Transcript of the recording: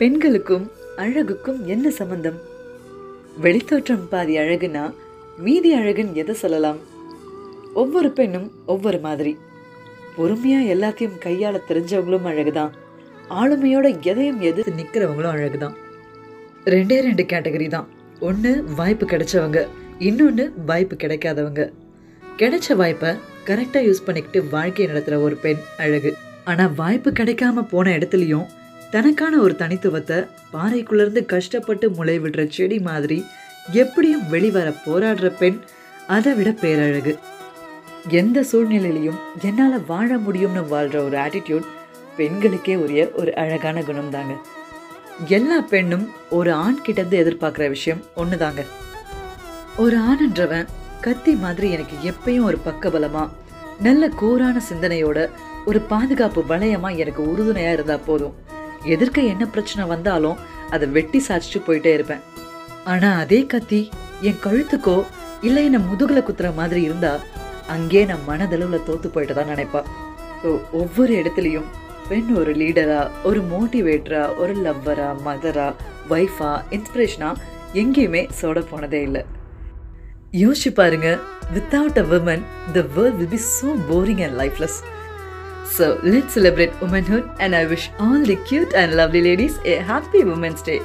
பெண்களுக்கும் அழகுக்கும் என்ன சம்பந்தம்? வெளித்தோற்றம் பாதி அழகுனா மீதி அழகுன்னு எதை சொல்லலாம்? ஒவ்வொரு பெண்ணும் ஒவ்வொரு மாதிரி. பொறுமையாக எல்லாத்தையும் கையாள தெரிஞ்சவங்களும் அழகுதான். ஆளுமையோட எதையும் எதிர்த்து நிற்கிறவங்களும் அழகுதான். ரெண்டே ரெண்டு கேட்டகரி தான். ஒன்று வாய்ப்பு கிடைச்சவங்க. இன்னொன்று வாய்ப்பு கிடைக்காதவங்க. கிடைச்ச வாய்ப்பை கரெக்டாக யூஸ் பண்ணிக்கிட்டு வாழ்க்கையை நடத்துகிற ஒரு பெண் அழகு. ஆனால் வாய்ப்பு கிடைக்காம போன இடத்துலையும் தனக்கான ஒரு தனித்துவத்தை பாறைக்குள்ளேருந்து கஷ்டப்பட்டு முளை விடுற செடி மாதிரி எப்படியும் வெளிவர போராடுற பெண் அதை விட பேரழகு. எந்த சூழ்நிலையிலையும் என்னால் வாழ முடியும்னு வாழ்கிற ஒரு ஆட்டிடியூட் பெண்களுக்கே உரிய ஒரு அழகான குணம் தாங்க எல்லா பெண்ணும் ஒரு ஆண் கிட்டேருந்து எதிர்பார்க்குற விஷயம் ஒன்று தாங்க ஒரு ஆண்ன்றவன் கத்தி மாதிரி எனக்கு எப்பயும் ஒரு பக்கபலமா நல்ல கூரான சிந்தனையோட ஒரு பாதுகாப்பு வளையமாக எனக்கு உறுதுணையாக இருந்தால் போதும். எதிர்க்க என்ன பிரச்சனை வந்தாலும் அதை வெட்டி சாய்ச்சிட்டு போயிட்டே இருப்பேன். ஆனா அதே கத்தி என் கழுத்துக்கோ இல்ல என்ன முதுகுல குத்துற மாதிரி இருந்தா அங்கே நான் மனதளவுல தோத்து போயிட்டு தான் நினைப்பா. ஸோ ஒவ்வொரு இடத்துலையும் பெண் ஒரு லீடரா ஒரு மோட்டிவேட்டரா ஒரு லவ்வரா மதரா ஒய்ஃபா இன்ஸ்பிரேஷனா எங்கேயுமே சோட போனதே இல்லை. யோசிச்சு பாருங்க without a women the world will be so boring and lifeless so let's celebrate womanhood and i wish all the cute and lovely ladies a happy women's day